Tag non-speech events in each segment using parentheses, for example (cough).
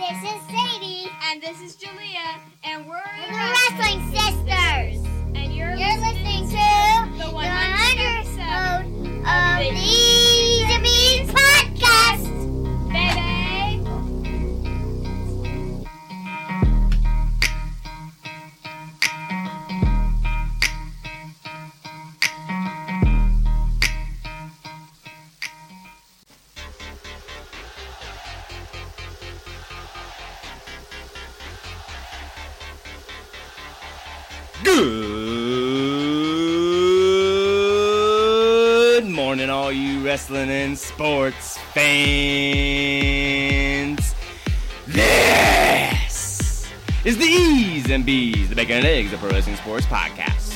This is Sadie. And this is Julia. And we're, we're the Wrestling Sisters. sports fans. This is the E's and B's, the Bacon and Eggs of Pro Wrestling Sports Podcast.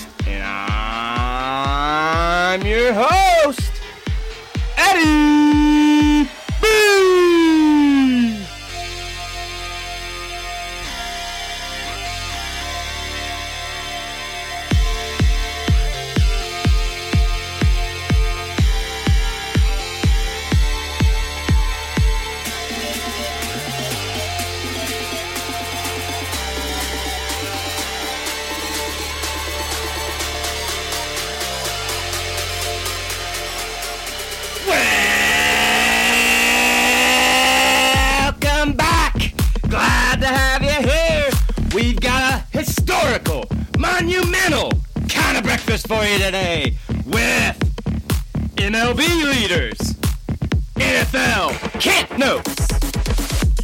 notes,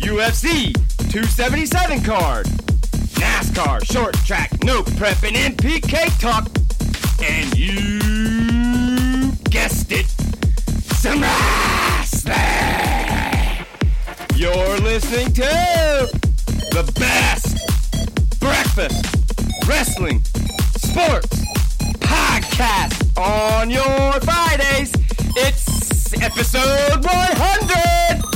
UFC 277 card, NASCAR short track note prepping and PK talk, and you guessed it, some wrestling. You're listening to the best breakfast wrestling sports podcast on your Fridays. It's episode 100.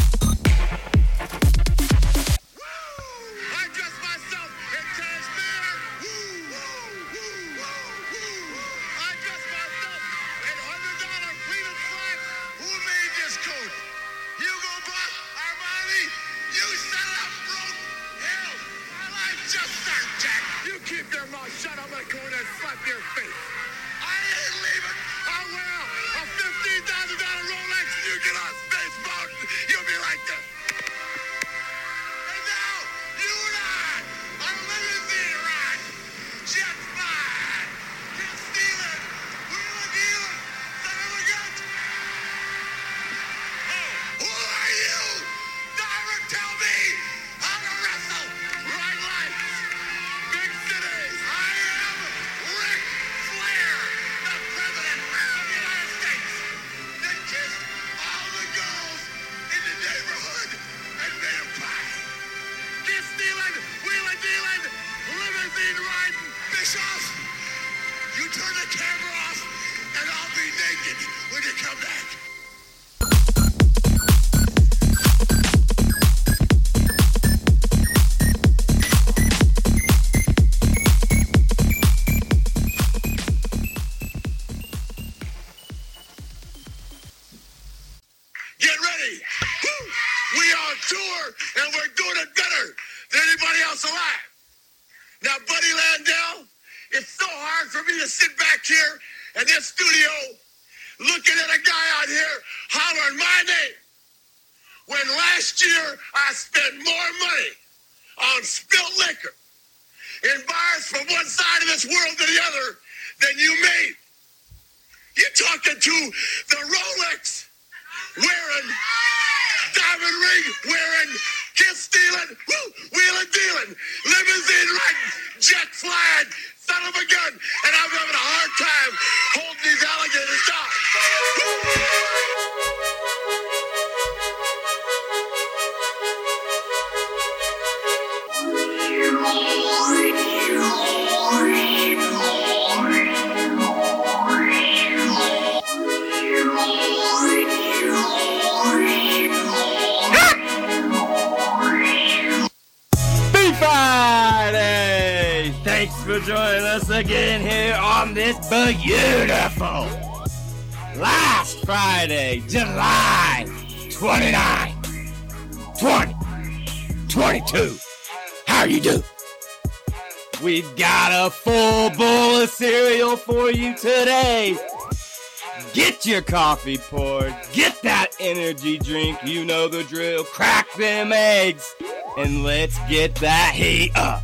Your coffee poured. Get that energy drink. You know the drill. Crack them eggs. And let's get that heat up.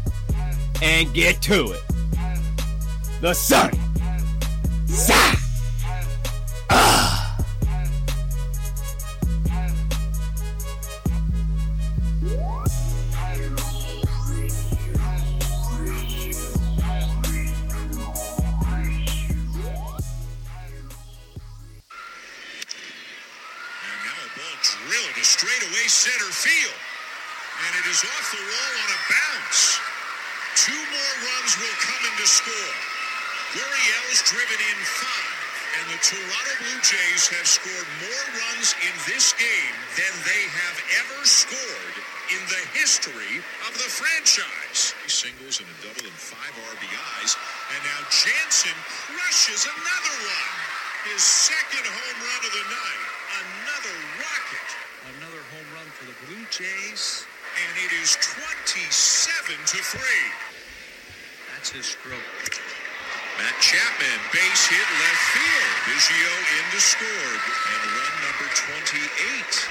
And get to it. The sun. Side. Biggio in to score. And run number 28.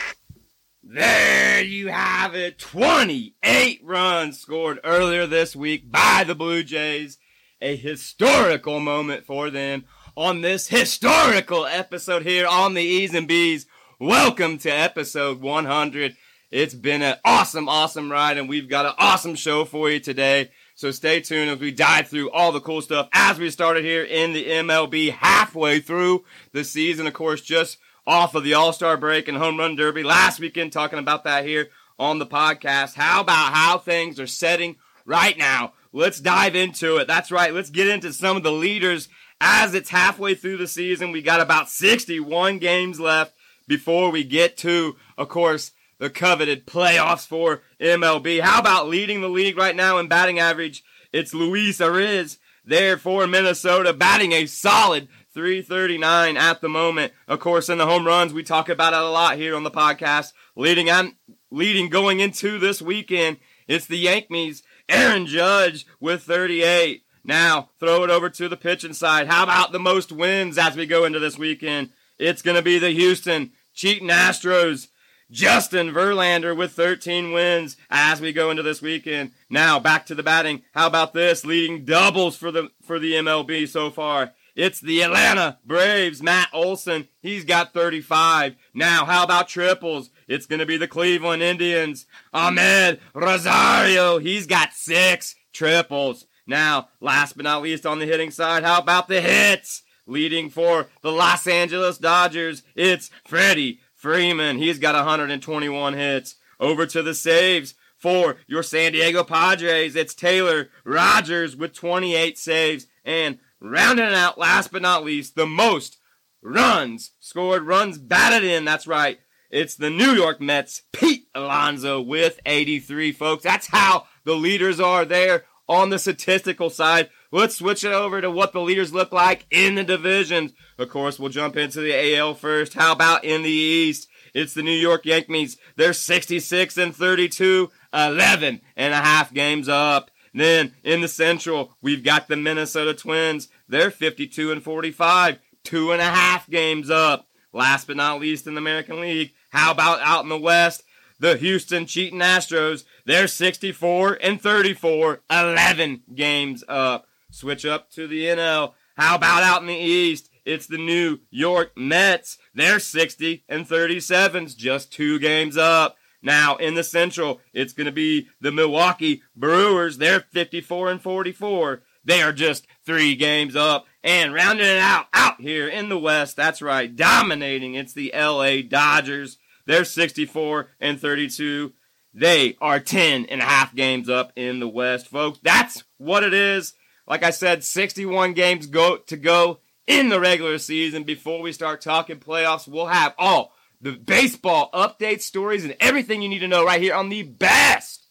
There you have it. 28 runs scored earlier this week by the Blue Jays. A historical moment for them on this historical episode here on the E's and B's. Welcome to episode 100. It's been an awesome, awesome ride, and we've got an awesome show for you today. So stay tuned as we dive through all the cool stuff as we started here in the MLB halfway through the season. Of course, just off of the All Star break and Home Run Derby last weekend, talking about that here on the podcast. How about how things are setting right now? Let's dive into it. That's right. Let's get into some of the leaders as it's halfway through the season. We got about 61 games left before we get to, of course, the coveted playoffs for MLB. How about leading the league right now in batting average? It's Luis Arraez there for Minnesota, batting a solid 339 at the moment. Of course, in the home runs, we talk about it a lot here on the podcast. Leading on, leading going into this weekend, it's the Yankees. Aaron Judge with 38. Now, throw it over to the pitching side. How about the most wins as we go into this weekend? It's going to be the Houston Cheating Astros. Justin Verlander with 13 wins as we go into this weekend. Now back to the batting. How about this? Leading doubles for the for the MLB so far. It's the Atlanta Braves. Matt Olson, he's got 35. Now, how about triples? It's going to be the Cleveland Indians. Amed Rosario, he's got six triples. Now, last but not least on the hitting side, how about the hits? Leading for the Los Angeles Dodgers, it's Freddie Freeman. He's got 121 hits. Over to the saves for your San Diego Padres, it's Taylor Rogers with 28 saves. And rounding out, last but not least, the most runs scored, runs batted in. That's right. It's the New York Mets, Pete Alonso with 83, folks. That's how the leaders are there on the statistical side. Let's switch it over to what the leaders look like in the divisions. Of course, we'll jump into the AL first. How about in the East? It's the New York Yankees. They're 66 and 32, 11 and a half games up. Then in the Central, we've got the Minnesota Twins. They're 52 and 45, two and a half games up. Last but not least in the American League, how about out in the West? The Houston Cheating Astros. They're 64 and 34, 11 games up. Switch up to the NL. How about out in the East? It's the New York Mets. They're 60 and 37s, just two games up. Now in the Central, it's going to be the Milwaukee Brewers. They're 54 and 44. They are just three games up. And rounding it out, out here in the West, that's right, dominating. It's the LA Dodgers. They're 64 and 32. They are 10 and a half games up in the West, folks. That's what it is. Like I said, 61 games go to go in the regular season before we start talking playoffs. We'll have all the baseball updates, stories, and everything you need to know right here on the best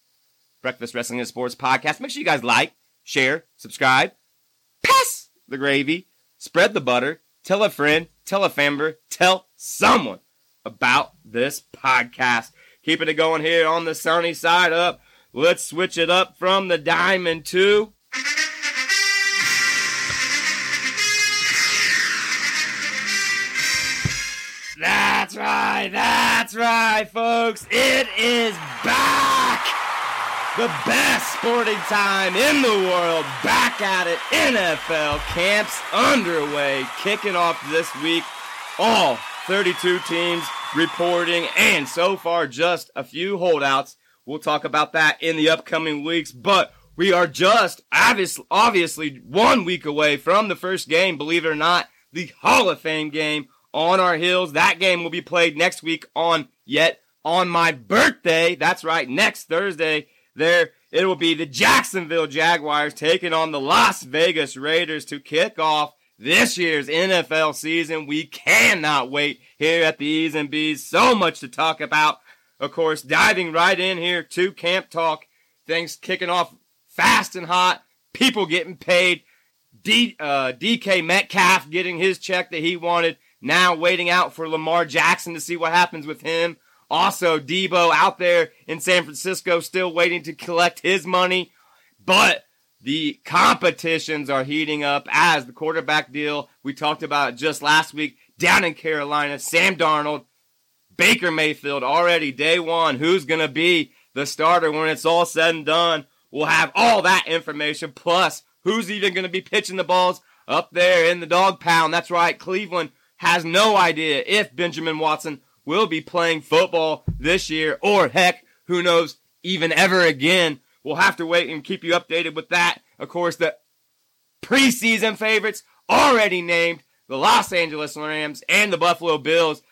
Breakfast Wrestling and Sports podcast. Make sure you guys like, share, subscribe, pass the gravy, spread the butter, tell a friend, tell a family, tell someone about this podcast. Keeping it going here on the sunny side up let's switch it up from the diamond to right, that's right, folks. It is back! The best sporting time in the world, back at it. NFL camps underway, kicking off this week. All 32 teams reporting, and so far, just a few holdouts. We'll talk about that in the upcoming weeks, but we are just obviously, obviously one week away from the first game, believe it or not, the Hall of Fame game on our heels. That game will be played next week on yet on my birthday. That's right, next Thursday. There it will be the Jacksonville Jaguars taking on the Las Vegas Raiders to kick off this year's NFL season. We cannot wait here at the E's and B's. So much to talk about. Of course, diving right in here to camp talk. Things kicking off fast and hot. People getting paid. D, uh, DK Metcalf getting his check that he wanted. Now waiting out for Lamar Jackson to see what happens with him. Also, Deebo out there in San Francisco still waiting to collect his money. But the competitions are heating up as the quarterback deal we talked about just last week down in Carolina. Sam Darnold, Baker Mayfield already day one. Who's going to be the starter when it's all said and done? We'll have all that information plus who's even going to be pitching the balls up there in the dog pound. That's right. Cleveland has no idea if Benjamin Watson will be playing football this year or heck, who knows, even ever again. We'll have to wait and keep you updated with that. Of course, the preseason favorites already named the Los Angeles Rams and the Buffalo Bills.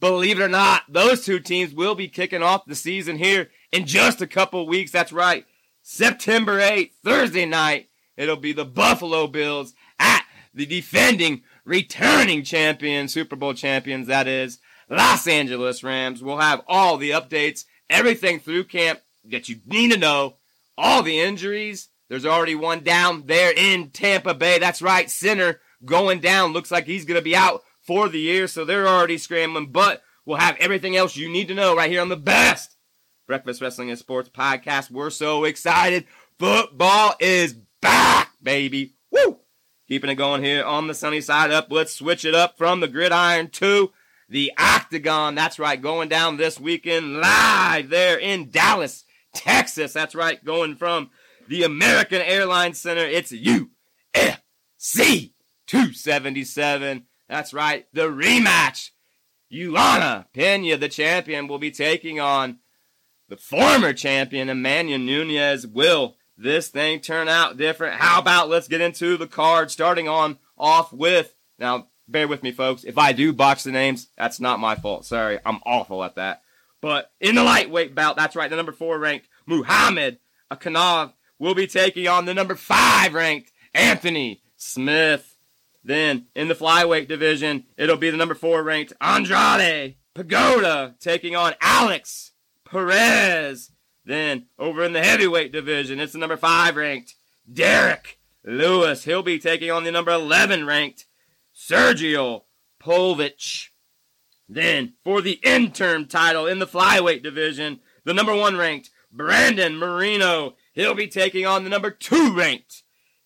Believe it or not, those two teams will be kicking off the season here in just a couple weeks. That's right. September 8th, Thursday night, it'll be the Buffalo Bills at the defending, returning champion, Super Bowl champions, that is, Los Angeles Rams. We'll have all the updates, everything through camp that you need to know, all the injuries. There's already one down there in Tampa Bay. That's right, center going down. Looks like he's going to be out for the year, so they're already scrambling. But we'll have everything else you need to know right here on the best Breakfast Wrestling and Sports podcast. We're so excited. Football is back, baby. Keeping it going here on the sunny side up. Let's switch it up from the gridiron to the octagon. That's right, going down this weekend live there in Dallas, Texas. That's right, going from the American Airlines Center. It's UFC 277. That's right, the rematch. Juliana Pena, the champion, will be taking on the former champion, Emmanuel Nunes. Will this thing turn out different? How about let's get into the card, starting on off with now. Bear with me, folks. If I do box the names, that's not my fault. Sorry, I'm awful at that. But in the lightweight bout, that's right, the number four ranked Muhammad Akanov will be taking on the number five ranked Anthony Smith. Then in the flyweight division, it'll be the number four ranked Andrade Pagoda taking on Alex Perez. Then over in the heavyweight division, it's the number five ranked Derrick Lewis. He'll be taking on the number 11 ranked Sergio Povich. Then for the interim title in the flyweight division, the number one ranked Brandon Moreno. He'll be taking on the number two ranked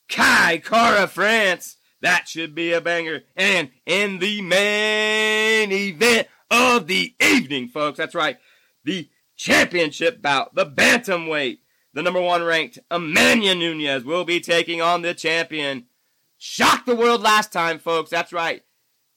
Kai Kara France. That should be a banger. And in the main event of the evening, folks, that's right, the championship bout, the bantamweight, the number one ranked Emmanuel Nunes will be taking on the champion. Shocked the world last time, folks. That's right.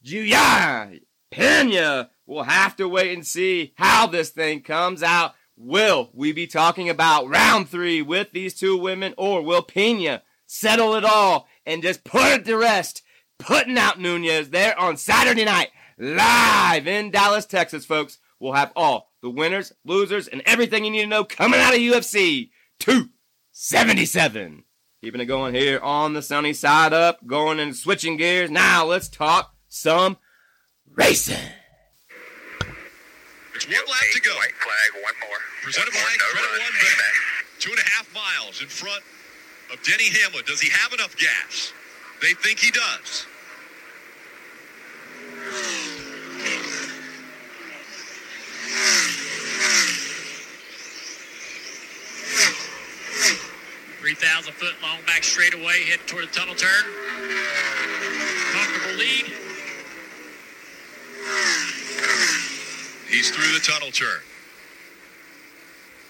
Julia Pena. We'll have to wait and see how this thing comes out. Will we be talking about round three with these two women, or will Pena settle it all and just put it to rest, putting out Nunes there on Saturday night, live in Dallas, Texas, folks? We'll have all the winners, losers, and everything you need to know coming out of UFC 277. Keeping it going here on the sunny side up, going and switching gears. Now let's talk some racing. It's one lap to go. White flag, one more. Presented by One more, no Credit run. One Bank. Two and a half miles in front of Denny Hamlin. Does he have enough gas? They think he does. 3,000 foot long back straightaway, heading toward the tunnel turn. Comfortable lead. He's through the tunnel turn.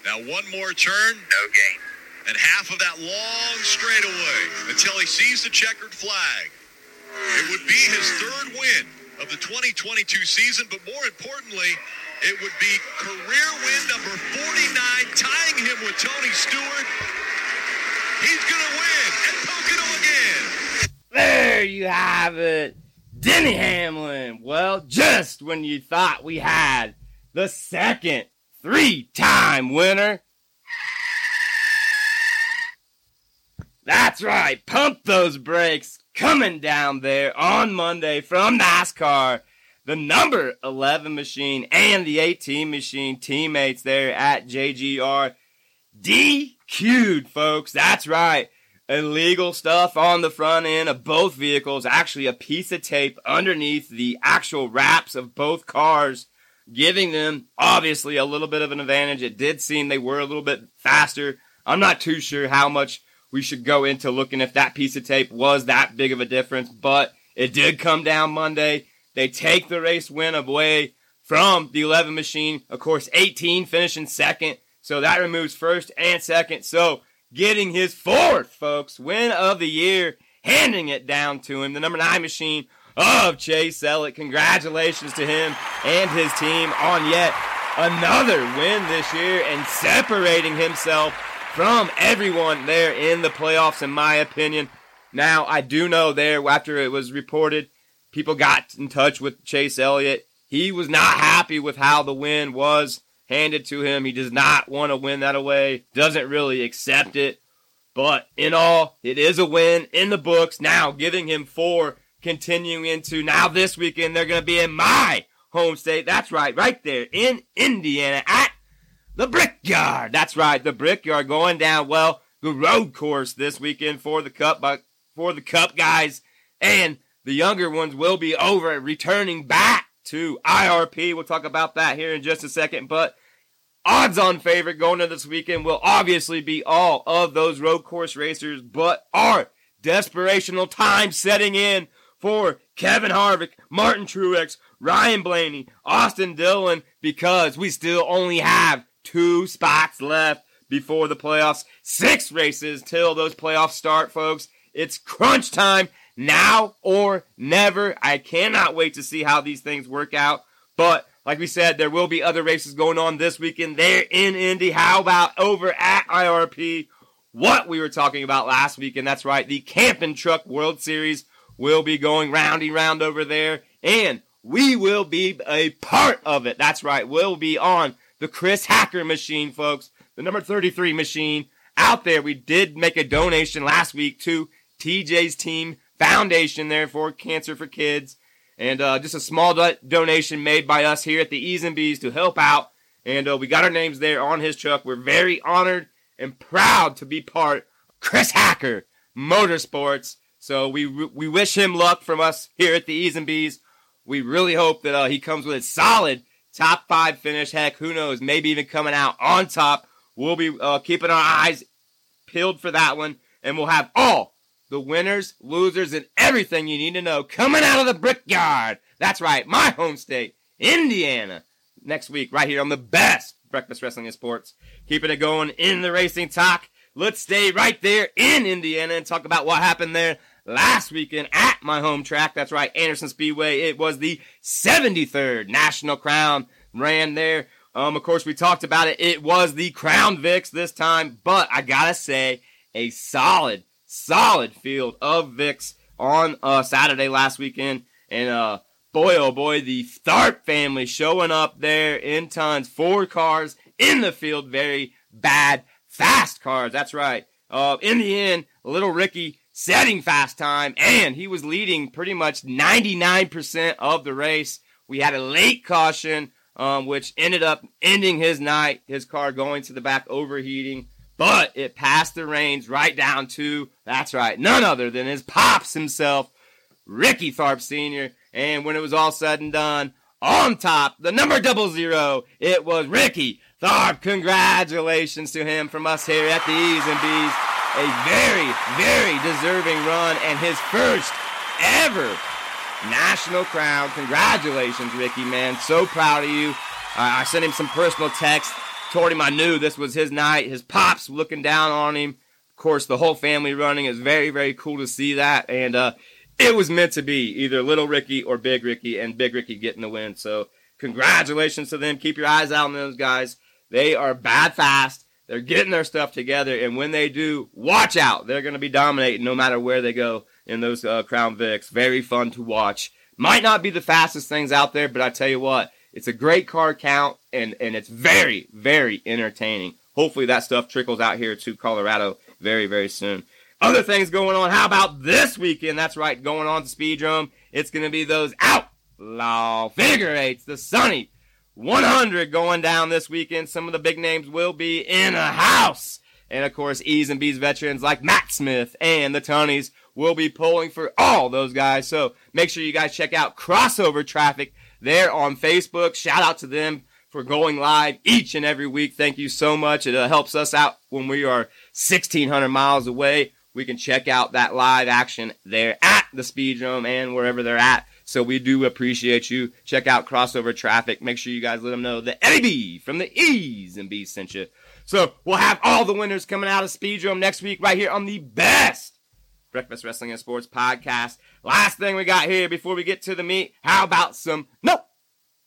Now one more turn. No gain. and half of that long straightaway until he sees the checkered flag. It would be his third win of the 2022 season, but more importantly, it would be career win number 49, tying him with Tony Stewart. He's going to win at Pocono again. There you have it. Denny Hamlin. Well, just when you thought we had the second three time winner. That's right. Pump those brakes. Coming down there on Monday from NASCAR. The number 11 machine and the 18 machine teammates there at JGR. DQ'd, folks. That's right illegal stuff on the front end of both vehicles, actually a piece of tape underneath the actual wraps of both cars, giving them obviously a little bit of an advantage. It did seem they were a little bit faster. I'm not too sure how much we should go into looking if that piece of tape was that big of a difference, but it did come down Monday. They take the race win away from the 11 machine. Of course, 18 finishing second. So that removes first and second. So getting his fourth, folks, win of the year, handing it down to him, the number nine machine of Chase Elliott. Congratulations to him and his team on yet another win this year and separating himself from everyone there in the playoffs, in my opinion. Now, I do know there, after it was reported, people got in touch with Chase Elliott. He was not happy with how the win was handed to him. He does not want to win that away, doesn't really accept it. But in all, it is a win in the books. Now, giving him four, continuing into now this weekend, they're going to be in my home state. That's right, right there in Indiana at the Brickyard. That's right, the Brickyard going down well. The road course this weekend for the Cup, but for the Cup guys, and the younger ones will be over returning back to IRP. We'll talk about that here in just a second, but odds on favorite going into this weekend will obviously be all of those road course racers, but are desperational time setting in for Kevin Harvick, Martin Truex, Ryan Blaney, Austin Dillon, because we still only have two spots left before the playoffs. Six races till those playoffs start, folks. It's crunch time now or never. I cannot wait to see how these things work out. But like we said, there will be other races going on this weekend there in Indy. How about over at IRP? What we were talking about last week, and that's right, the Camping Truck World Series will be going roundy round over there, and we will be a part of it. That's right, we'll be on the Chris Hacker machine, folks, the number 33 machine out there. We did make a donation last week to TJ's team foundation there for Cancer for Kids. And uh, just a small do- donation made by us here at the E's and B's to help out. And uh, we got our names there on his truck. We're very honored and proud to be part Chris Hacker Motorsports. So we we wish him luck from us here at the E's and B's. We really hope that uh, he comes with a solid top five finish. Heck, who knows? Maybe even coming out on top. We'll be uh, keeping our eyes peeled for that one, and we'll have all the winners, losers, and everything you need to know coming out of the Brickyard. That's right, my home state, Indiana. Next week, right here on the best breakfast wrestling and sports. Keeping it going in the racing talk. Let's stay right there in Indiana and talk about what happened there last weekend at my home track. That's right, Anderson Speedway. It was the 73rd National Crown ran there. Um, of course, we talked about it. It was the Crown Vics this time, but I gotta say, a solid, solid field of Vics on uh, Saturday last weekend. And uh, boy, oh boy, the Tharp family showing up there in tons. Four cars in the field, very bad, fast cars. That's right. Uh, in the end, little Ricky setting fast time, and he was leading pretty much 99% of the race. We had a late caution, um, which ended up ending his night, his car going to the back, overheating. But it passed the reins right down to, that's right, none other than his pops himself, Ricky Tharp Sr. And when it was all said and done, on top, the number double zero, it was Ricky Tharp. Congratulations to him from us here at the E's and B's. a very, very deserving run and his first ever national crown. Congratulations, Ricky, man. So proud of you. I sent him some personal text, told him I knew this was his night. His pops looking down on him. Of course, the whole family running is very, very cool to see that. And uh, it was meant to be either Little Ricky or Big Ricky, and Big Ricky getting the win. So, congratulations to them. Keep your eyes out on those guys. They are bad fast. They're getting their stuff together, and when they do, watch out. They're going to be dominating no matter where they go in those uh, Crown Vics. Very fun to watch. Might not be the fastest things out there, but I tell you what, it's a great car count, and, and it's very, very entertaining. Hopefully that stuff trickles out here to Colorado very, very soon. Other things going on. How about this weekend? That's right, going on to Speedrome. It's going to be those outlaw figure eights, the Sunny 100 going down this weekend. Some of the big names will be in a house. And of course, E's and B's veterans like Matt Smith and the Tonys will be pulling for all those guys. So make sure you guys check out Crossover Traffic there on Facebook. Shout out to them for going live each and every week. Thank you so much. It uh, helps us out when we are 1600 miles away. We can check out that live action there at the Speedrome and wherever they're at. So we do appreciate you. Check out Crossover Traffic. Make sure you guys let them know that Eddie B from the E's and B's sent you. So we'll have all the winners coming out of Speedrome next week right here on the best Breakfast Wrestling and Sports podcast. Last thing we got here before we get to the meat, how about some no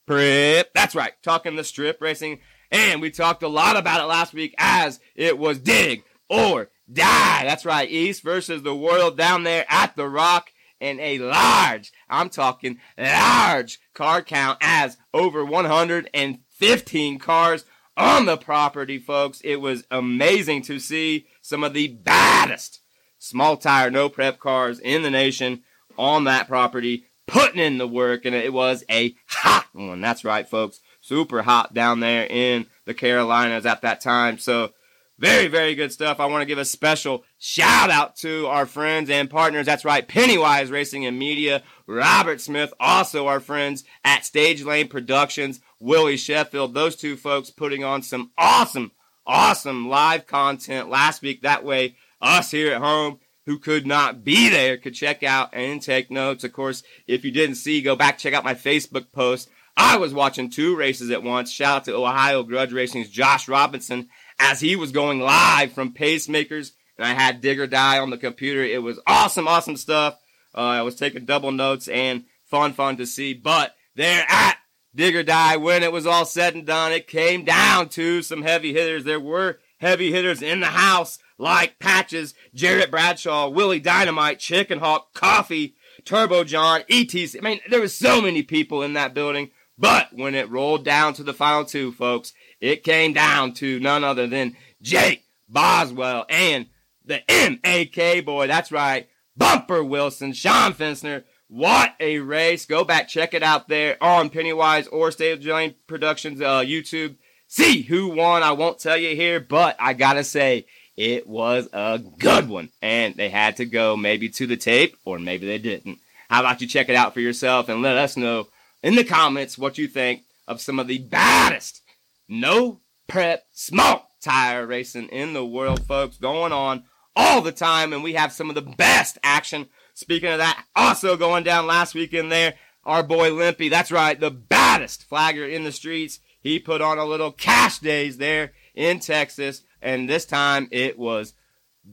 prep? That's right, talking the strip racing. And we talked a lot about it last week as it was dig or die. That's right, East versus the world down there at the Rock and a large, I'm talking large car count as over 115 cars on the property, folks. It was amazing to see some of the baddest small tire, no prep cars in the nation on that property, putting in the work, and it was a hot one. That's right, folks. Super hot down there in the Carolinas at that time. So, very, very good stuff. I want to give a special shout out to our friends and partners. That's right, Pennywise Racing and Media, Robert Smith, also our friends at Stage Lane Productions, Willie Sheffield. Those two folks putting on some awesome, awesome live content last week. That way, us here at home who could not be there could check out and take notes. Of course, if you didn't see, go back, check out my Facebook post. I was watching two races at once. Shout out to Ohio Grudge Racing's Josh Robinson as he was going live from Pacemakers, and I had Dig or Die on the computer. It was awesome, awesome stuff. Uh, I was taking double notes and fun, fun to see. But there at Dig or Die, when it was all said and done, it came down to some heavy hitters. There were heavy hitters in the house like Patches, Jarrett Bradshaw, Willie Dynamite, Chicken Hawk, Coffee, Turbo John, ETC. I mean, there were so many people in that building. But when it rolled down to the final two, folks, it came down to none other than Jake Boswell and the MAK boy. That's right. Bumper Wilson, Sean Fensner. What a race. Go back, check it out there on Pennywise or Stage Joint Productions uh, YouTube. See who won. I won't tell you here, but I gotta say, it was a good one. And they had to go maybe to the tape or maybe they didn't. How about you check it out for yourself and let us know in the comments what you think of some of the baddest no prep small tire racing in the world, folks, going on all the time. And we have some of the best action. Speaking of that, also going down last weekend there, our boy Limpy, that's right, the baddest flagger in the streets. He put on a little cash days there in Texas, and this time it was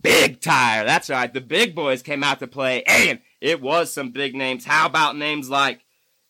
big tire. That's right, the big boys came out to play, and it was some big names. How about names like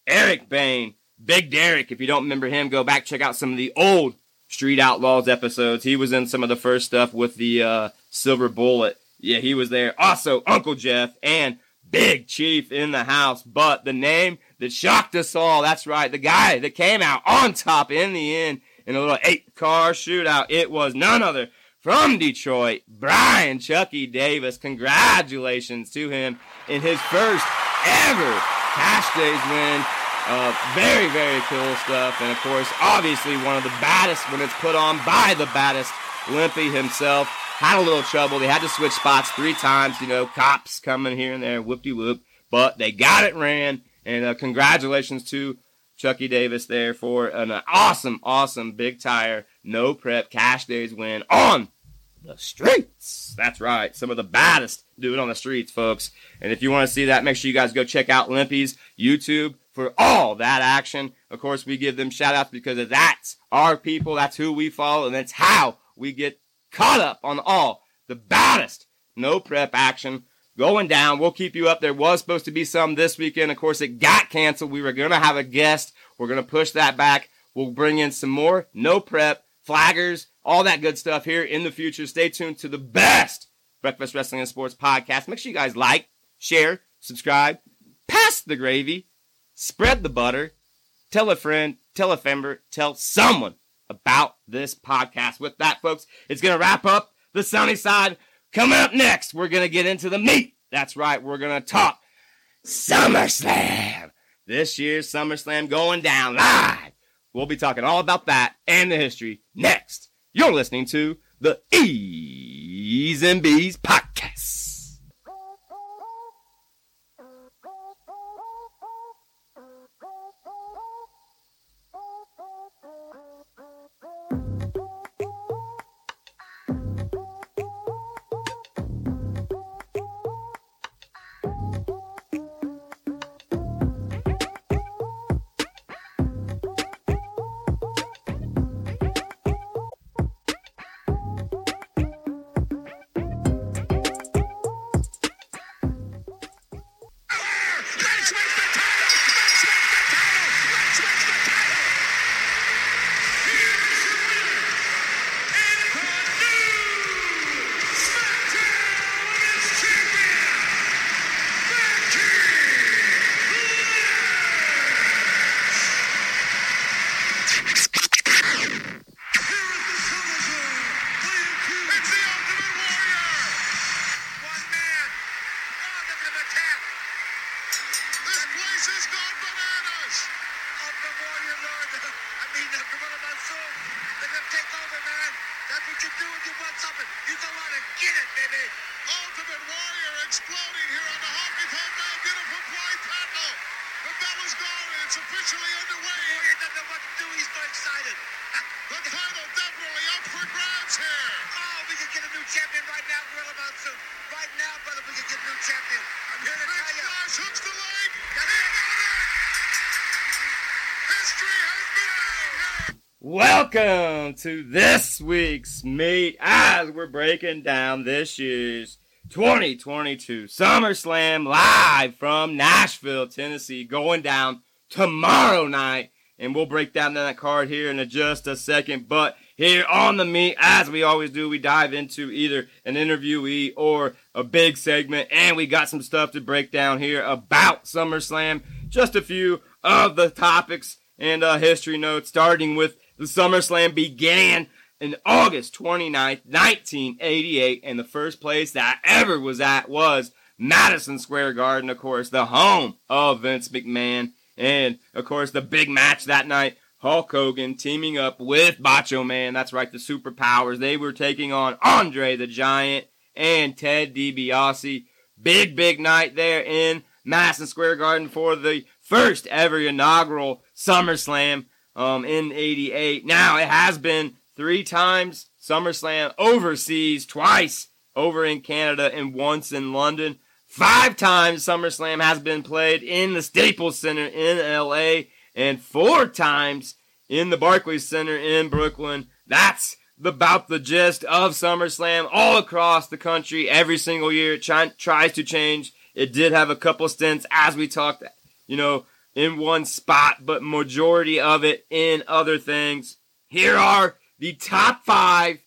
Eric Bain, Big Derek? If you don't remember him, go back check out some of the old Street Outlaws episodes. He was in some of the first stuff with the uh, Silver Bullet. Yeah, he was there. Also, Uncle Jeff and Big Chief in the house. But the name that shocked us all, that's right, the guy that came out on top in the end in a little eight car shootout, it was none other from Detroit, Brian Chucky Davis. Congratulations to him in his first ever Cash Days win. Uh, very, very cool stuff. And of course, obviously one of the baddest when it's put on by the baddest, Limpy himself. Had a little trouble. They had to switch spots three times. You know, cops coming here and there, whoop de whoop. But they got it ran. And uh, congratulations to Chucky Davis there for an awesome, awesome big tire, no prep, cash days win on the streets. That's right. Some of the baddest do it on the streets, folks. And if you want to see that, make sure you guys go check out Limpy's YouTube for all that action. Of course, we give them shout outs because that's our people. That's who we follow. And that's how we get caught up on all the baddest no prep action going down. We'll keep you up. There was supposed to be some this weekend. Of course, it got canceled. We were going to have a guest. We're going to push that back. We'll bring in some more no prep, flaggers, all that good stuff here in the future. Stay tuned to the best Breakfast Wrestling and Sports podcast. Make sure you guys like, share, subscribe, pass the gravy, spread the butter, tell a friend, tell a member, tell someone about this podcast. With that, folks, it's going to wrap up the sunny side. Coming up next, we're going to get into the meat. That's right, we're going to talk SummerSlam. This year's SummerSlam going down live. We'll be talking all about that and the history next. You're listening to the E's and B's podcast. To this week's meet as we're breaking down this year's 2022 SummerSlam live from Nashville, Tennessee, going down tomorrow night. And we'll break down that card here in just a second. But here on the meet, as we always do, we dive into either an interviewee or a big segment. And we got some stuff to break down here about SummerSlam. Just a few of the topics and uh, history notes, starting with the SummerSlam began in August 29th, 1988, and the first place that ever was at was Madison Square Garden, of course, the home of Vince McMahon. And, of course, the big match that night, Hulk Hogan teaming up with Macho Man. That's right, the superpowers. They were taking on Andre the Giant and Ted DiBiase. Big, big night there in Madison Square Garden for the first ever inaugural SummerSlam um, in 88. Now, it has been three times SummerSlam overseas, twice over in Canada, and once in London. Five times SummerSlam has been played in the Staples Center in LA, and four times in the Barclays Center in Brooklyn. That's about the gist of SummerSlam all across the country every single year. Try- tries to change. It did have a couple stints, as we talked, you know, in one spot, but majority of it in other things. Here are the top five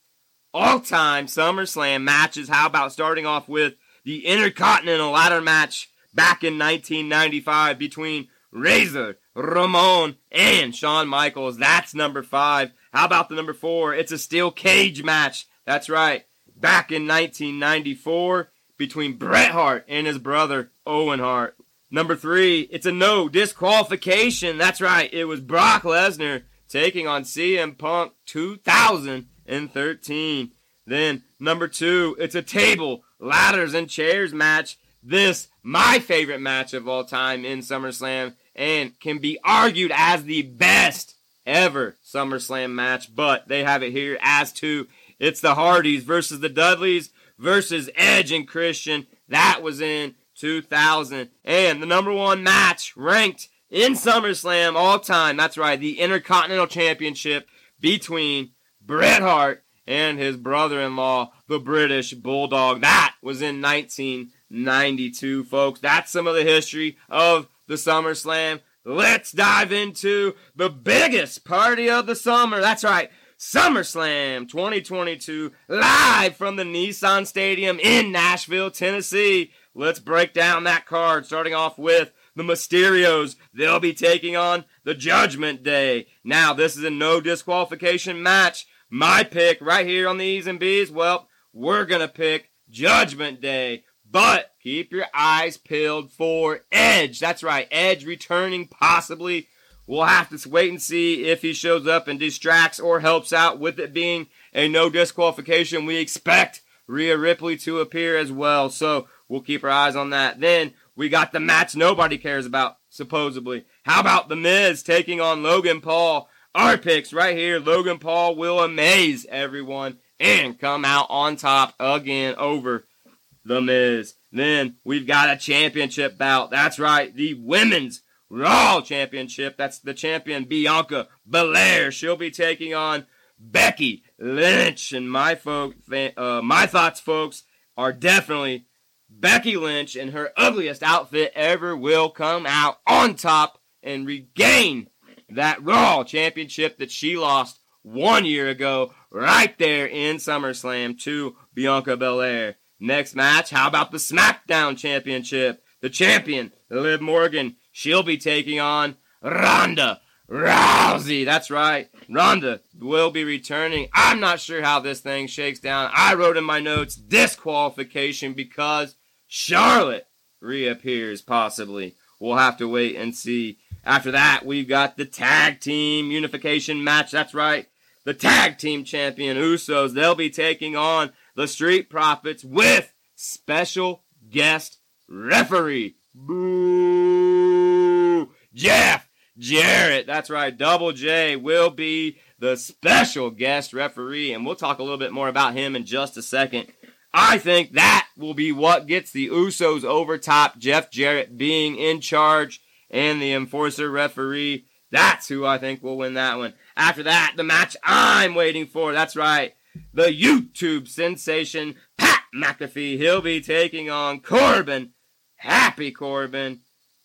all-time SummerSlam matches. How about starting off with the Intercontinental Ladder match back in 1995 between Razor, Ramon, and Shawn Michaels. That's number five. How about the number four? It's a steel cage match. That's right. Back in 1994 between Bret Hart and his brother Owen Hart. Number three, it's a no disqualification. That's right. It was Brock Lesnar taking on CM Punk 2013. Then number two, it's a table, ladders, and chairs match. This, my favorite match of all time in SummerSlam, and can be argued as the best ever SummerSlam match, but they have it here as two. It's the Hardys versus the Dudleys versus Edge and Christian. That was in 2000. And the number one match ranked in SummerSlam all time. That's right, the Intercontinental Championship between Bret Hart and his brother-in-law, the British Bulldog. That was in 1992, folks. That's some of the history of the SummerSlam. Let's dive into the biggest party of the summer. That's right. SummerSlam 2022 live from the Nissan Stadium in Nashville, Tennessee. Let's break down that card starting off with the Mysterios. They'll be taking on the Judgment Day. Now, this is a no disqualification match. My pick right here on the E's and B's, well, we're going to pick Judgment Day. But keep your eyes peeled for Edge. That's right, Edge returning possibly. We'll have to wait and see if he shows up and distracts or helps out with it being a no disqualification. We expect Rhea Ripley to appear as well. So we'll keep our eyes on that. Then we got the match nobody cares about, supposedly. How about The Miz taking on Logan Paul? Our picks right here. Logan Paul will amaze everyone and come out on top again over The Miz. Then we've got a championship bout. That's right, the women's Raw Championship. That's the champion Bianca Belair. She'll be taking on Becky Lynch. And my folk, uh, my thoughts, folks, are definitely Becky Lynch in her ugliest outfit ever will come out on top and regain that Raw Championship that she lost one year ago, right there in SummerSlam to Bianca Belair. Next match, how about the SmackDown Championship? The champion, Liv Morgan, she'll be taking on Ronda Rousey. That's right. Ronda will be returning. I'm not sure how this thing shakes down. I wrote in my notes disqualification because Charlotte reappears possibly. We'll have to wait and see. After that, we've got the tag team unification match. That's right. The tag team champion Usos. They'll be taking on the Street Profits with special guest referee. Boo! Jeff Jarrett. That's right. Double J will be the special guest referee, and we'll talk a little bit more about him in just a second. I think that will be what gets the Usos over top. Jeff Jarrett being in charge and the enforcer referee. That's who I think will win that one. After that, the match I'm waiting for. That's right. The YouTube sensation, Pat McAfee. He'll be taking on Corbin. Happy Corbin.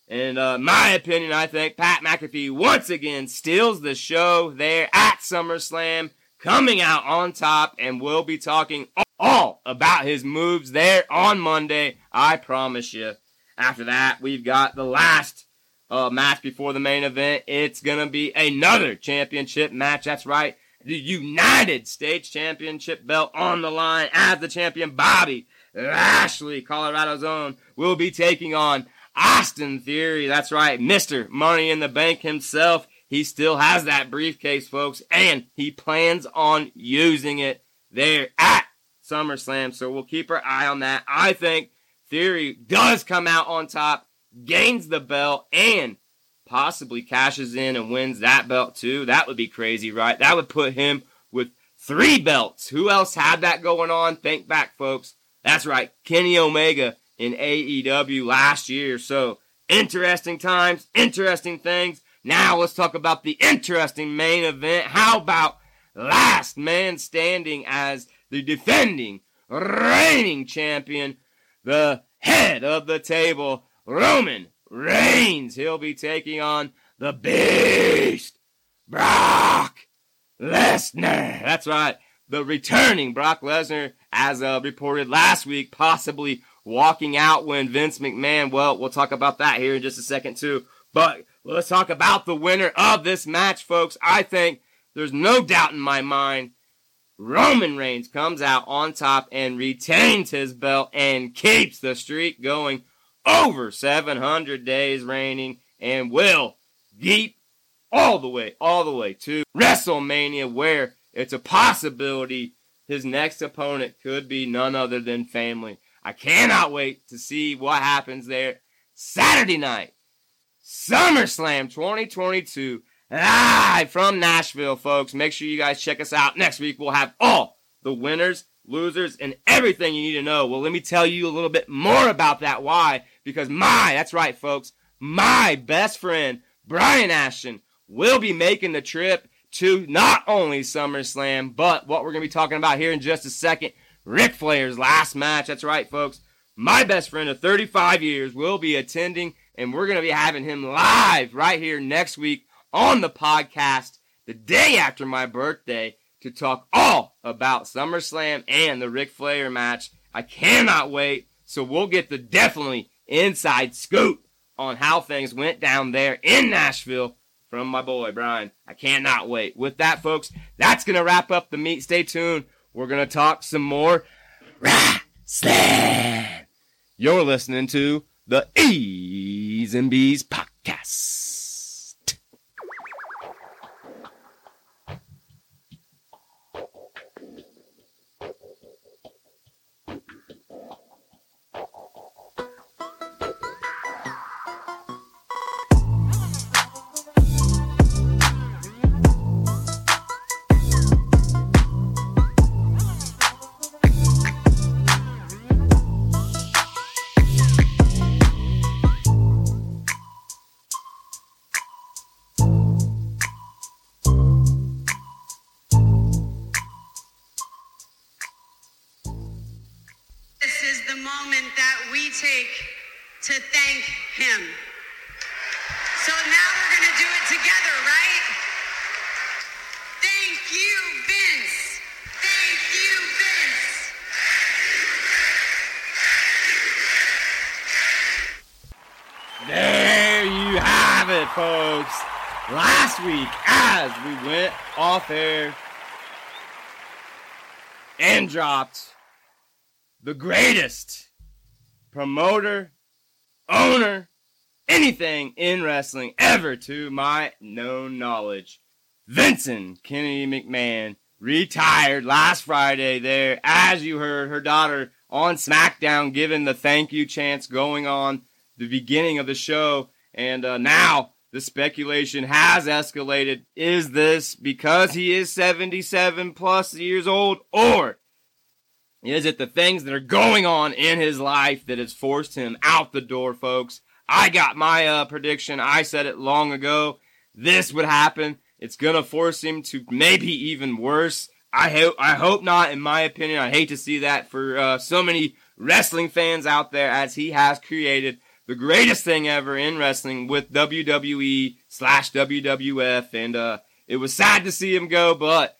In uh, my opinion, I think Pat McAfee once again steals the show there at SummerSlam, coming out on top, and we'll be talking all about his moves there on Monday. I promise you. After that, we've got the last uh, match before the main event. It's going to be another championship match. That's right. The United States Championship belt on the line as the champion Bobby Lashley, Colorado's own, will be taking on Austin Theory. That's right. Mr. Money in the Bank himself. He still has that briefcase, folks, and he plans on using it there at SummerSlam. So we'll keep our eye on that. I think Theory does come out on top, gains the belt, and possibly cashes in and wins that belt too. That would be crazy, right? That would put him with three belts. Who else had that going on? Think back, folks. That's right. Kenny Omega in AEW last year. So interesting times, interesting things. Now let's talk about the interesting main event. How about last man standing as the defending, reigning champion, the head of the table, Roman Reigns. He'll be taking on the beast, Brock Lesnar. That's right. The returning Brock Lesnar, as uh, reported last week, possibly walking out when Vince McMahon, well, we'll talk about that here in just a second too. But let's talk about the winner of this match, folks. I think there's no doubt in my mind Roman Reigns comes out on top and retains his belt and keeps the streak going over 700 days reigning and will keep all the way, all the way to WrestleMania where it's a possibility his next opponent could be none other than family. I cannot wait to see what happens there Saturday night. SummerSlam 2022 live from Nashville, folks. Make sure you guys check us out. Next week, we'll have all the winners, losers, and everything you need to know. Well, let me tell you a little bit more about that. Why? Because my, that's right, folks, my best friend, Brian Ashton, will be making the trip to not only SummerSlam, but what we're going to be talking about here in just a second Ric Flair's last match. That's right, folks. My best friend of 35 years will be attending, and we're going to be having him live right here next week on the podcast the day after my birthday to talk all about SummerSlam and the Ric Flair match. I cannot wait. So we'll get the definitely inside scoop on how things went down there in Nashville from my boy Brian. I cannot wait. With that, folks, that's gonna wrap up the meet. Stay tuned. We're gonna talk some more wrestling. You're listening to the E's and B's podcast. There you have it, folks. Last week, as we went off air and dropped the greatest promoter, owner, anything in wrestling ever to my known knowledge. Vincent Kennedy McMahon retired last Friday there, as you heard her daughter on SmackDown giving the thank you chants going on the beginning of the show. And uh, now the speculation has escalated. Is this because he is 77 plus years old, or is it the things that are going on in his life that has forced him out the door, folks? I got my uh, prediction. I said it long ago. This would happen. It's gonna force him to maybe even worse. I hope. I hope not. In my opinion, I hate to see that for uh, so many wrestling fans out there, as he has created the greatest thing ever in wrestling with WWE slash WWF, and uh, it was sad to see him go, but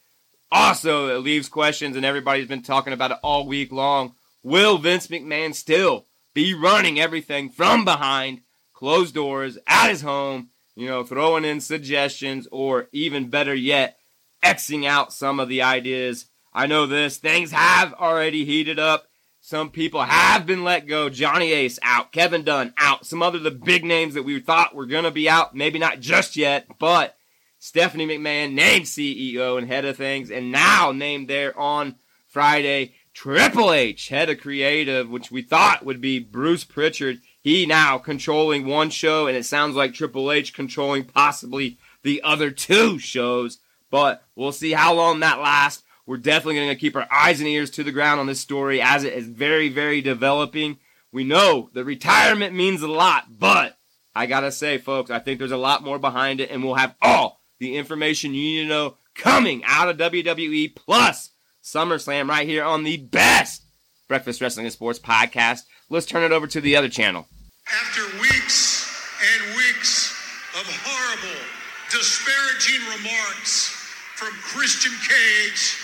also it leaves questions, and everybody's been talking about it all week long. Will Vince McMahon still be running everything from behind closed doors at his home? You know, throwing in suggestions, or even better yet, Xing out some of the ideas. I know this. Things have already heated up. Some people have been let go. Johnny Ace out. Kevin Dunn out. Some other the big names that we thought were going to be out. Maybe not just yet, but Stephanie McMahon named CEO and head of things, and now named there on Friday. Triple H, head of creative, which we thought would be Bruce Prichard. He now controlling one show, and it sounds like Triple H controlling possibly the other two shows. But we'll see how long that lasts. We're definitely going to keep our eyes and ears to the ground on this story as it is very, very developing. We know the retirement means a lot, but I gotta say, folks, I think there's a lot more behind it, and we'll have all the information you need to know coming out of WWE plus SummerSlam right here on the best Breakfast Wrestling and Sports podcast. Let's turn it over to the other channel. After weeks and weeks of horrible, disparaging remarks from Christian Cage,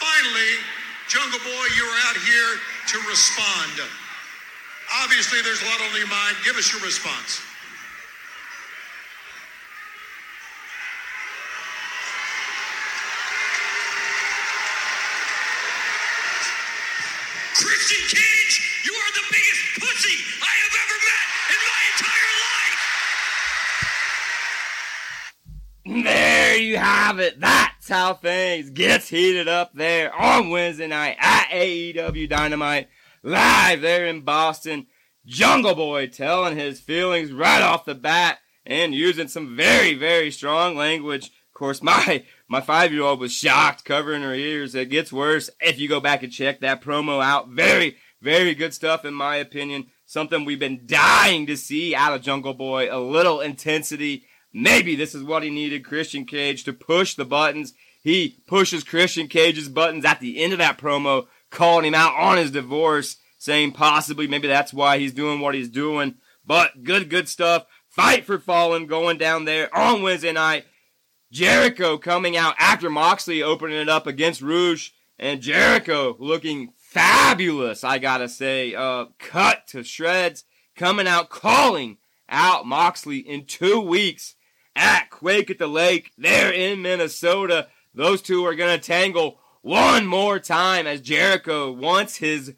finally, Jungle Boy, you're out here to respond. Obviously, there's a lot on your mind. Give us your response. Christian Cage, you are the biggest pussy I have ever met in my entire life. There you have it. That's how things gets heated up there on Wednesday night at AEW Dynamite, live there in Boston. Jungle Boy telling his feelings right off the bat. and using some very, very strong language. Of course, my my five year old was shocked, covering her ears. It gets worse if you go back and check that promo out. Very, very good stuff, in my opinion. Something we've been dying to see out of Jungle Boy. A little intensity. Maybe this is what he needed Christian Cage to push the buttons. He pushes Christian Cage's buttons at the end of that promo, calling him out on his divorce, saying possibly maybe that's why he's doing what he's doing. But good, good stuff. Fight for Fallen going down there on Wednesday night. Jericho coming out after Moxley opening it up against Rouge, and Jericho looking fabulous, I gotta say. Uh, cut to shreds, coming out calling out Moxley in two weeks at Quake at the Lake there in Minnesota. Those two are gonna tangle one more time as Jericho wants his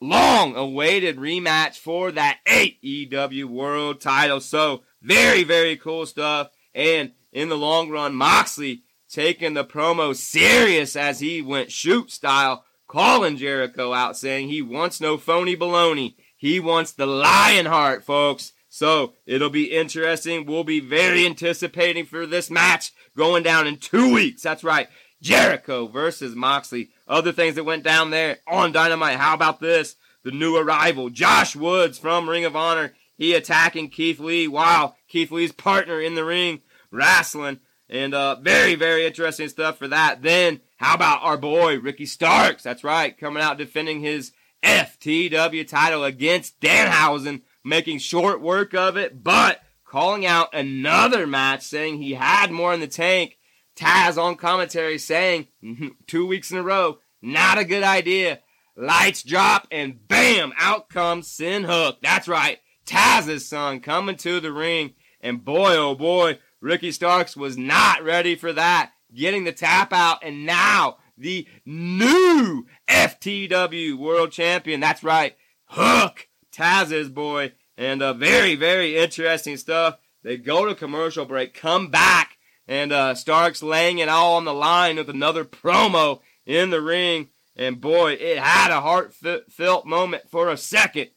long awaited rematch for that AEW World title. So, very, very cool stuff. And in the long run, Moxley taking the promo serious as he went shoot style, calling Jericho out, saying he wants no phony baloney. He wants the lion heart, folks. So it'll be interesting. We'll be very anticipating for this match going down in two weeks. That's right. Jericho versus Moxley. Other things that went down there on Dynamite. How about this? The new arrival, Josh Woods from Ring of Honor. He attacking Keith Lee Wow. Keith Lee's partner in the ring wrestling. And uh, very, very interesting stuff for that. Then, how about our boy, Ricky Starks? That's right, coming out defending his FTW title against Danhausen, making short work of it, but calling out another match, saying he had more in the tank. Taz on commentary saying, mm-hmm, two weeks in a row, not a good idea. Lights drop, and bam, out comes Sin Hook. That's right, Taz's son coming to the ring. And boy, oh boy, Ricky Starks was not ready for that. Getting the tap out, and now the new FTW World Champion. That's right, Hook, Taz's boy. And uh, very, very interesting stuff. They go to commercial break, come back, and uh, Starks laying it all on the line with another promo in the ring. And boy, it had a heartfelt moment for a second.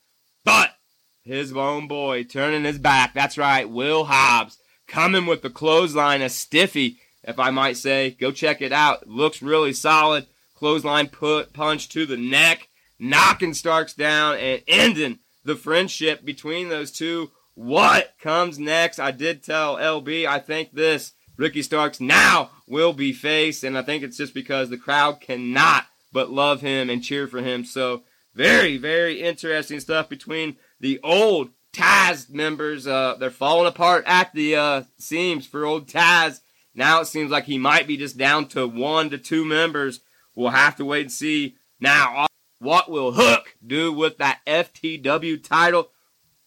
But his own boy turning his back. That's right, Will Hobbs coming with the clothesline, a stiffy, if I might say. Go check it out. looks really solid. Clothesline put punch to the neck, knocking Starks down and ending the friendship between those two. What comes next? I did tell LB, I think this Ricky Starks now will be faced, and I think it's just because the crowd cannot but love him and cheer for him. So very, very interesting stuff between the old Taz members. Uh, they're falling apart at the uh, seams for old Taz. Now it seems like he might be just down to one to two members. We'll have to wait and see. Now, what will Hook do with that FTW title?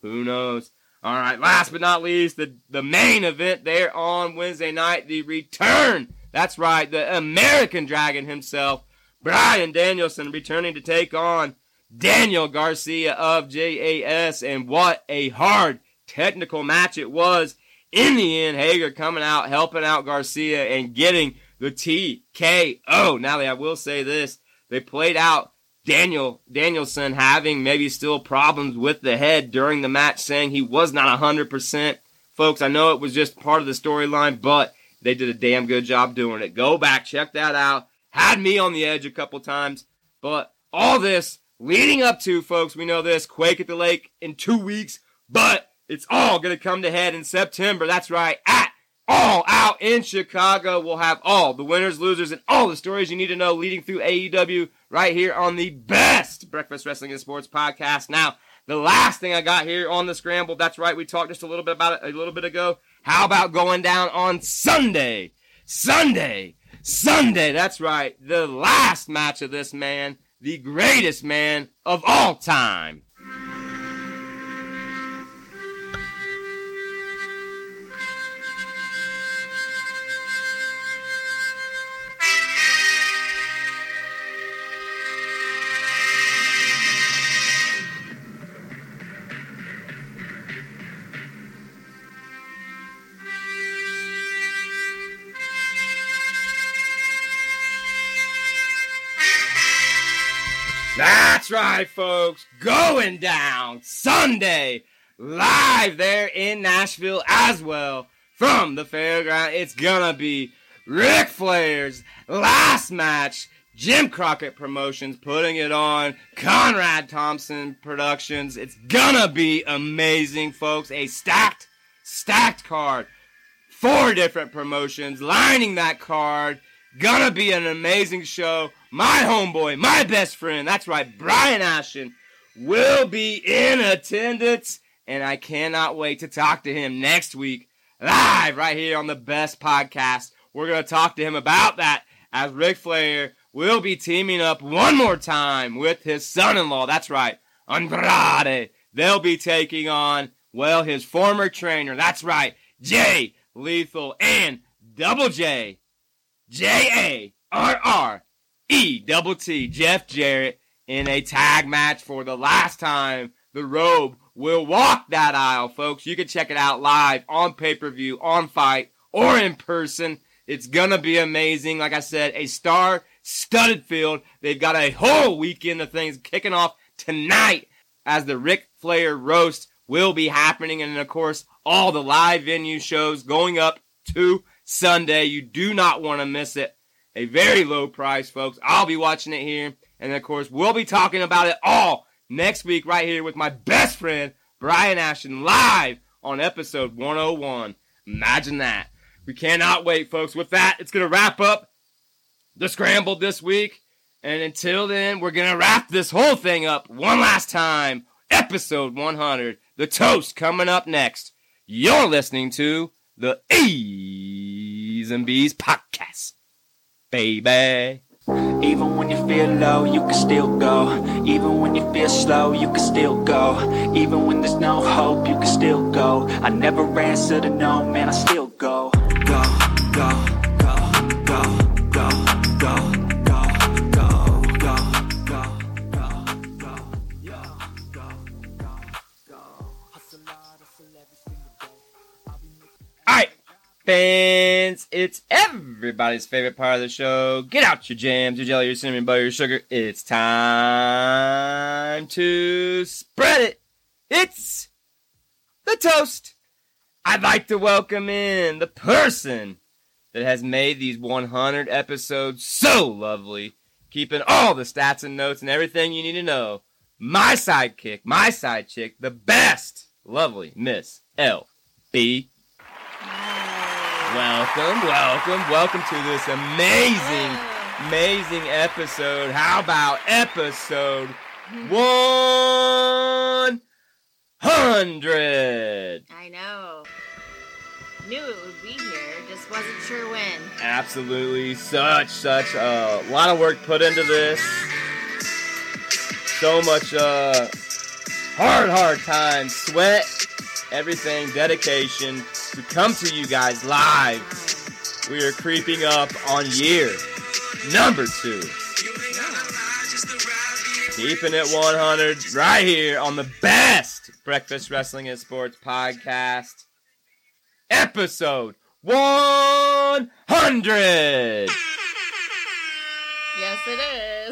Who knows? All right, last but not least, the, the main event there on Wednesday night, the return. That's right, the American Dragon himself, Bryan Danielson, returning to take on Daniel Garcia of JAS, and what a hard technical match it was. In the end, Hager coming out, helping out Garcia, and getting the TKO. Now, I will say this: they played out Daniel Danielson having maybe still problems with the head during the match, saying he was not hundred percent. Folks, I know it was just part of the storyline, but they did a damn good job doing it. Go back, check that out. Had me on the edge a couple times, but all this leading up to, folks, we know this Quake at the Lake in two weeks, but it's all going to come to head in September. That's right, at All Out in Chicago. We'll have all the winners, losers, and all the stories you need to know leading through AEW right here on the best Breakfast Wrestling and Sports podcast. Now, the last thing I got here on the scramble, that's right, we talked just a little bit about it a little bit ago. How about going down on Sunday? Sunday! Sunday, that's right, the last match of this man the greatest man of all time. Right, folks. Going down Sunday, live there in Nashville as well from the fairground. It's gonna be Ric Flair's last match. Jim Crockett Promotions putting it on. Conrad Thompson Productions. It's gonna be amazing, folks. A stacked, stacked card. Four different promotions lining that card. Gonna be an amazing show. My homeboy, my best friend, that's right, Brian Ashton, will be in attendance. And I cannot wait to talk to him next week live right here on the best podcast. We're to talk to him about that as Ric Flair will be teaming up one more time with his son-in-law. That's right, Andrade. They'll be taking on, well, his former trainer. That's right, Jay Lethal and Double J. J A R R E double T Jeff Jarrett in a tag match for the last time the robe will walk that aisle, folks. You can check it out live on pay per view, on FITE, or in person. It's gonna be amazing. Like I said, a star studded field. They've got a whole weekend of things kicking off tonight as the Ric Flair roast will be happening. And of course, all the live venue shows going up to Sunday. You do not want to miss it. A very low price, folks. I'll be watching it here. And of course, we'll be talking about it all next week right here with my best friend, Brian Ashton, live on episode 101. Imagine that. We cannot wait, folks. With that, it's going to wrap up the scramble this week. And until then, we're going to wrap this whole thing up one last time. Episode 100. The toast coming up next. You're listening to the And B's podcast. Baby. Even when you feel low, you can still go. Even when you feel slow, you can still go. Even when there's no hope, you can still go. I never answer to no, man, I still go, go, go, fans, it's everybody's favorite part of the show. Get out your jams, your jelly, your cinnamon butter, your sugar. It's time to spread it. It's the toast. I'd like to welcome in the person that has made these 100 episodes so lovely, keeping all the stats and notes and everything you need to know. My sidekick, my side chick, the best, lovely Miss L. Welcome, welcome, welcome to this amazing, amazing episode. How about episode 100? I know. Knew it would be here, just wasn't sure when. Absolutely, such, such a lot of work put into this. So much, uh, hard, hard time, sweat, everything, dedication to come to you guys live. We are creeping up on year number two. Keeping it 100 right here on the best Breakfast Wrestling and Sports podcast. Episode 100! Yes, it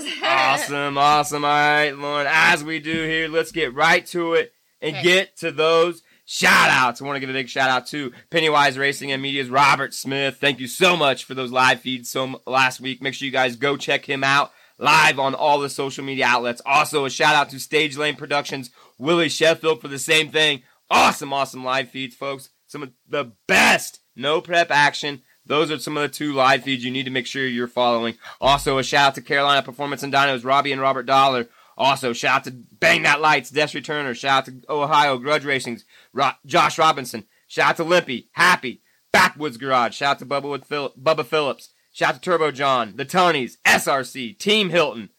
is. (laughs) awesome, awesome. All right, Lauren, as we do here, let's get right to it and Okay. get to those shout outs. I want to give a big shout out to Pennywise Racing and Media's Robert Smith. Thank you so much for those live feeds so last week. Make sure you guys go check him out live on all the social media outlets. Also, a shout out to Stage Lane Productions, Willie Sheffield for the same thing. Awesome, awesome live feeds, folks. Some of the best no prep action. Those are some of the two live feeds you need to make sure you're following. Also, a shout out to Carolina Performance and Dinos, Robbie and Robert Dollar. Also, shout out to Bang That Lights, Des Returner. Shout out to Ohio Grudge Racings, Ro- Josh Robinson. Shout out to Limpy, Happy, Backwoods Garage. Shout out to Bubba, with Phil- Bubba Phillips. Shout out to Turbo John, the Tonys, SRC, Team Hilton,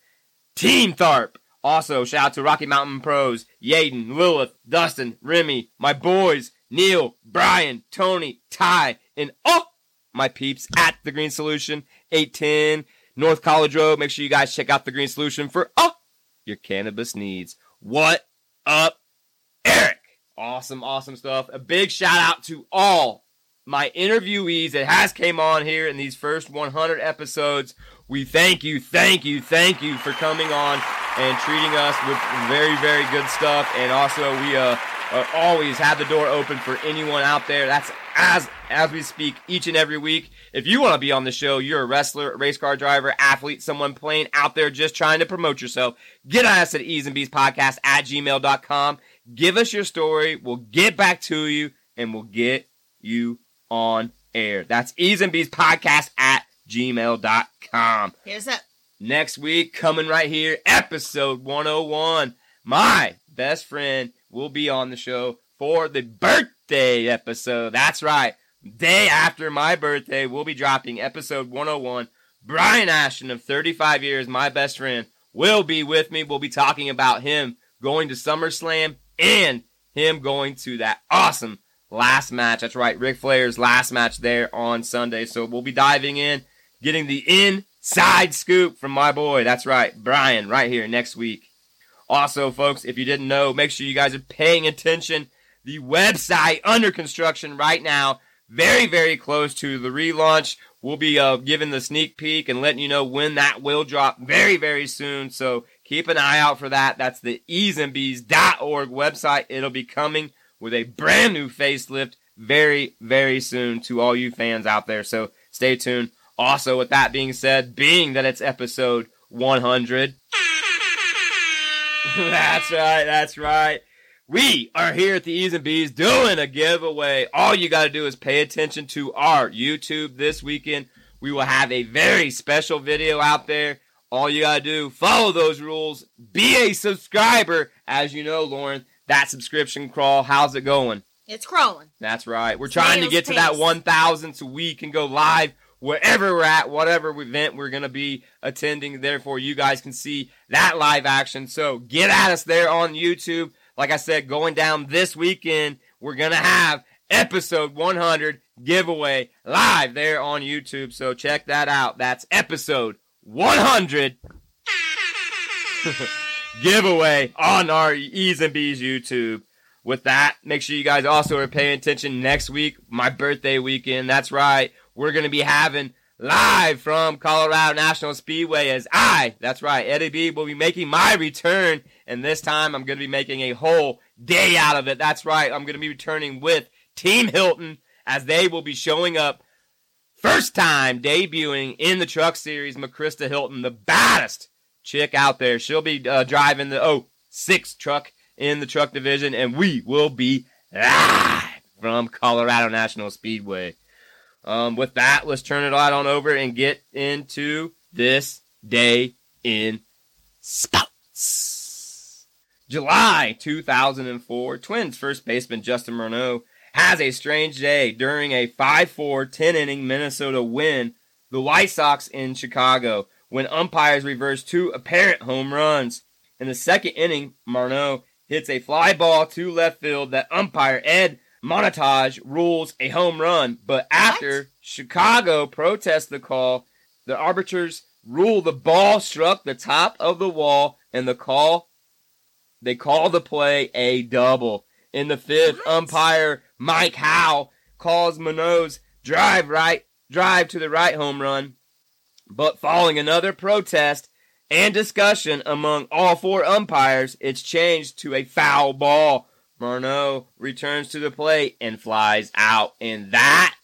Team Tharp. Also, shout out to Rocky Mountain Pros, Yaden, Lilith, Dustin, Remy, my boys, Neil, Brian, Tony, Ty, and oh, my peeps at The Green Solution, 810 North College Road. Make sure you guys check out The Green Solution for oh, your cannabis needs. What up, Eric? Awesome, awesome stuff. A big shout out to all my interviewees that has came on here in these first 100 episodes. We thank you, thank you, thank you for coming on and treating us with very, very good stuff. And also, we uh uh, always have the door open for anyone out there. That's as as we speak each and every week. If you want to be on the show, you're a wrestler, race car driver, athlete, someone playing out there just trying to promote yourself, get us at E's and B's podcast at gmail.com. Give us your story. We'll get back to you and we'll get you on air. That's E's and B's podcast at gmail.com. Here's up. Next week, coming right here, episode 101. My best friend will be on the show for the birthday episode. That's right. Day after my birthday, we'll be dropping episode 101. Brian Ashton of 35 years, my best friend, will be with me. We'll be talking about him going to SummerSlam and him going to that awesome last match. That's right, Ric Flair's last match there on Sunday. So we'll be diving in, getting the inside scoop from my boy. That's right, Brian, right here next week. Also, folks, if you didn't know, make sure you guys are paying attention. The website under construction right now, very, very close to the relaunch. We'll be uh, giving the sneak peek and letting you know when that will drop very, very soon. So keep an eye out for that. That's the easembees.org website. It'll be coming with a brand new facelift very, very soon to all you fans out there. So stay tuned. Also, with that being said, being that it's episode 100, (laughs) that's right, that's right. We are here at the E's and B's doing a giveaway. All you got to do is pay attention to our YouTube this weekend. We will have a very special video out there. All you got to do, follow those rules, be a subscriber. As you know, Lauren, that subscription crawl, how's it going? It's crawling. That's right. We're trying to get to that pace. 1,000 so we can go live wherever we're at, whatever event we're going to be attending. Therefore, you guys can see that live action. So get at us there on YouTube. Like I said, going down this weekend, we're going to have episode 100 giveaway live there on YouTube. So check that out. That's episode 100 (laughs) giveaway on our E's and B's YouTube. With that, make sure you guys also are paying attention next week, my birthday weekend. That's right. We're going to be having live from Colorado National Speedway as I, that's right, Eddie B will be making my return. And this time I'm going to be making a whole day out of it. That's right. I'm going to be returning with Team Hilton as they will be showing up first time debuting in the truck series. McChrista Hilton, the baddest chick out there. She'll be uh, driving the oh six truck in the truck division, and we will be live from Colorado National Speedway. Um, with that, let's turn it right on over and get into this day in sports. July 2004, Twins first baseman Justin Morneau has a strange day during a 5-4 10 inning Minnesota win. The White Sox in Chicago when umpires reversed two apparent home runs. In the second inning, Morneau hits a fly ball to left field that umpire Ed Montague rules a home run. But after Chicago protests the call, the arbiters rule the ball struck the top of the wall and the call they call the play a double. In the fifth, umpire Mike Howe calls Morneau's drive right drive to the right home run. But following another protest and discussion among all four umpires, it's changed to a foul ball. Morneau returns to the plate and flies out. And that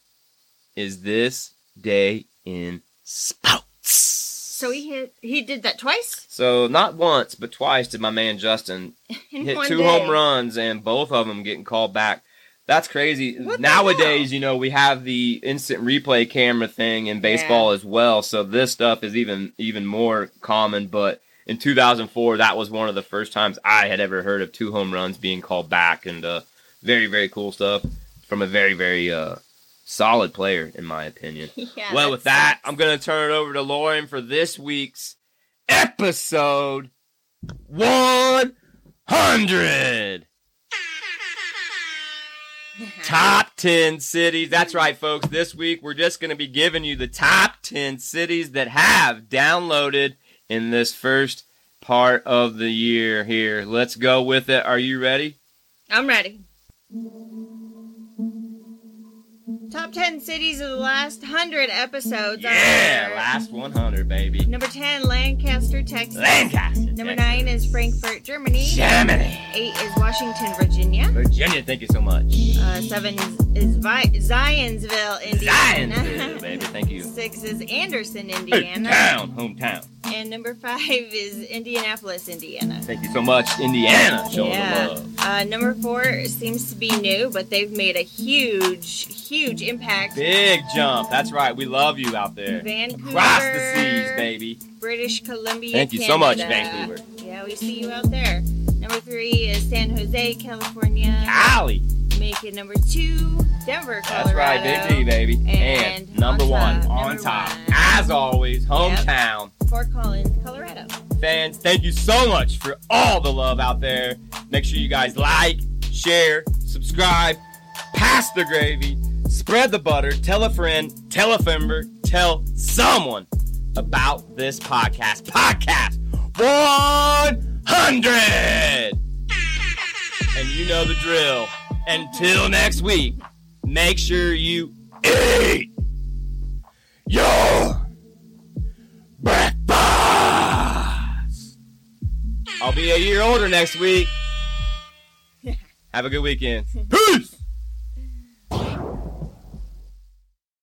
is this day in sports. So he hit, he did that twice So not once, but twice did my man Justin (laughs) hit two day. home runs and both of them getting called back. That's crazy. What Nowadays, you know, we have the instant replay camera thing in baseball as well, so this stuff is even even more common, but in 2004 that was one of the first times I had ever heard of two home runs being called back and uh very very cool stuff from a very very uh solid player in my opinion. (laughs) Yeah, well, with that. I'm going to turn it over to Lauren for this week's episode 100. Mm-hmm. top 10 cities. That's right, folks. This week, we're just going to be giving you the top 10 cities that have downloaded in this first part of the year here. Let's go with it. Are you ready? I'm ready. Top 10 cities of the last 100 episodes. Yeah, last 100, baby. Number 10, Lancaster, Texas. Lancaster. Number Texas. 9 is Frankfurt, Germany. Germany. 8 is Washington, Virginia. Virginia, thank you so much. Uh, 7 is Vi- Zionsville, Indiana. Zionsville, baby, thank you. (laughs) 6 is Anderson, Indiana. Town, hometown. And number 5 is Indianapolis, Indiana. Thank you so much, Indiana. Showing yeah. love. Uh, number 4 seems to be new, but they've made a huge, huge impact. Big jump. That's right. We love you out there. Vancouver. Across the seas, baby. British Columbia. Thank you so much, Vancouver. Yeah, we see you out there. Number three is San Jose, California. Cali. Make it number two, Denver, Colorado. That's right, Big D, baby. And, And number on one, top, on number top, one. as always, hometown. Fort Collins, Colorado. Fans, thank you so much for all the love out there. Make sure you guys like, share, subscribe, pass the gravy, spread the butter, tell a friend, tell a member, tell someone about this podcast. Podcast 100! And you know the drill. Until next week, make sure you eat your breakfast. I'll be a year older next week. (laughs) Have a good weekend. Peace!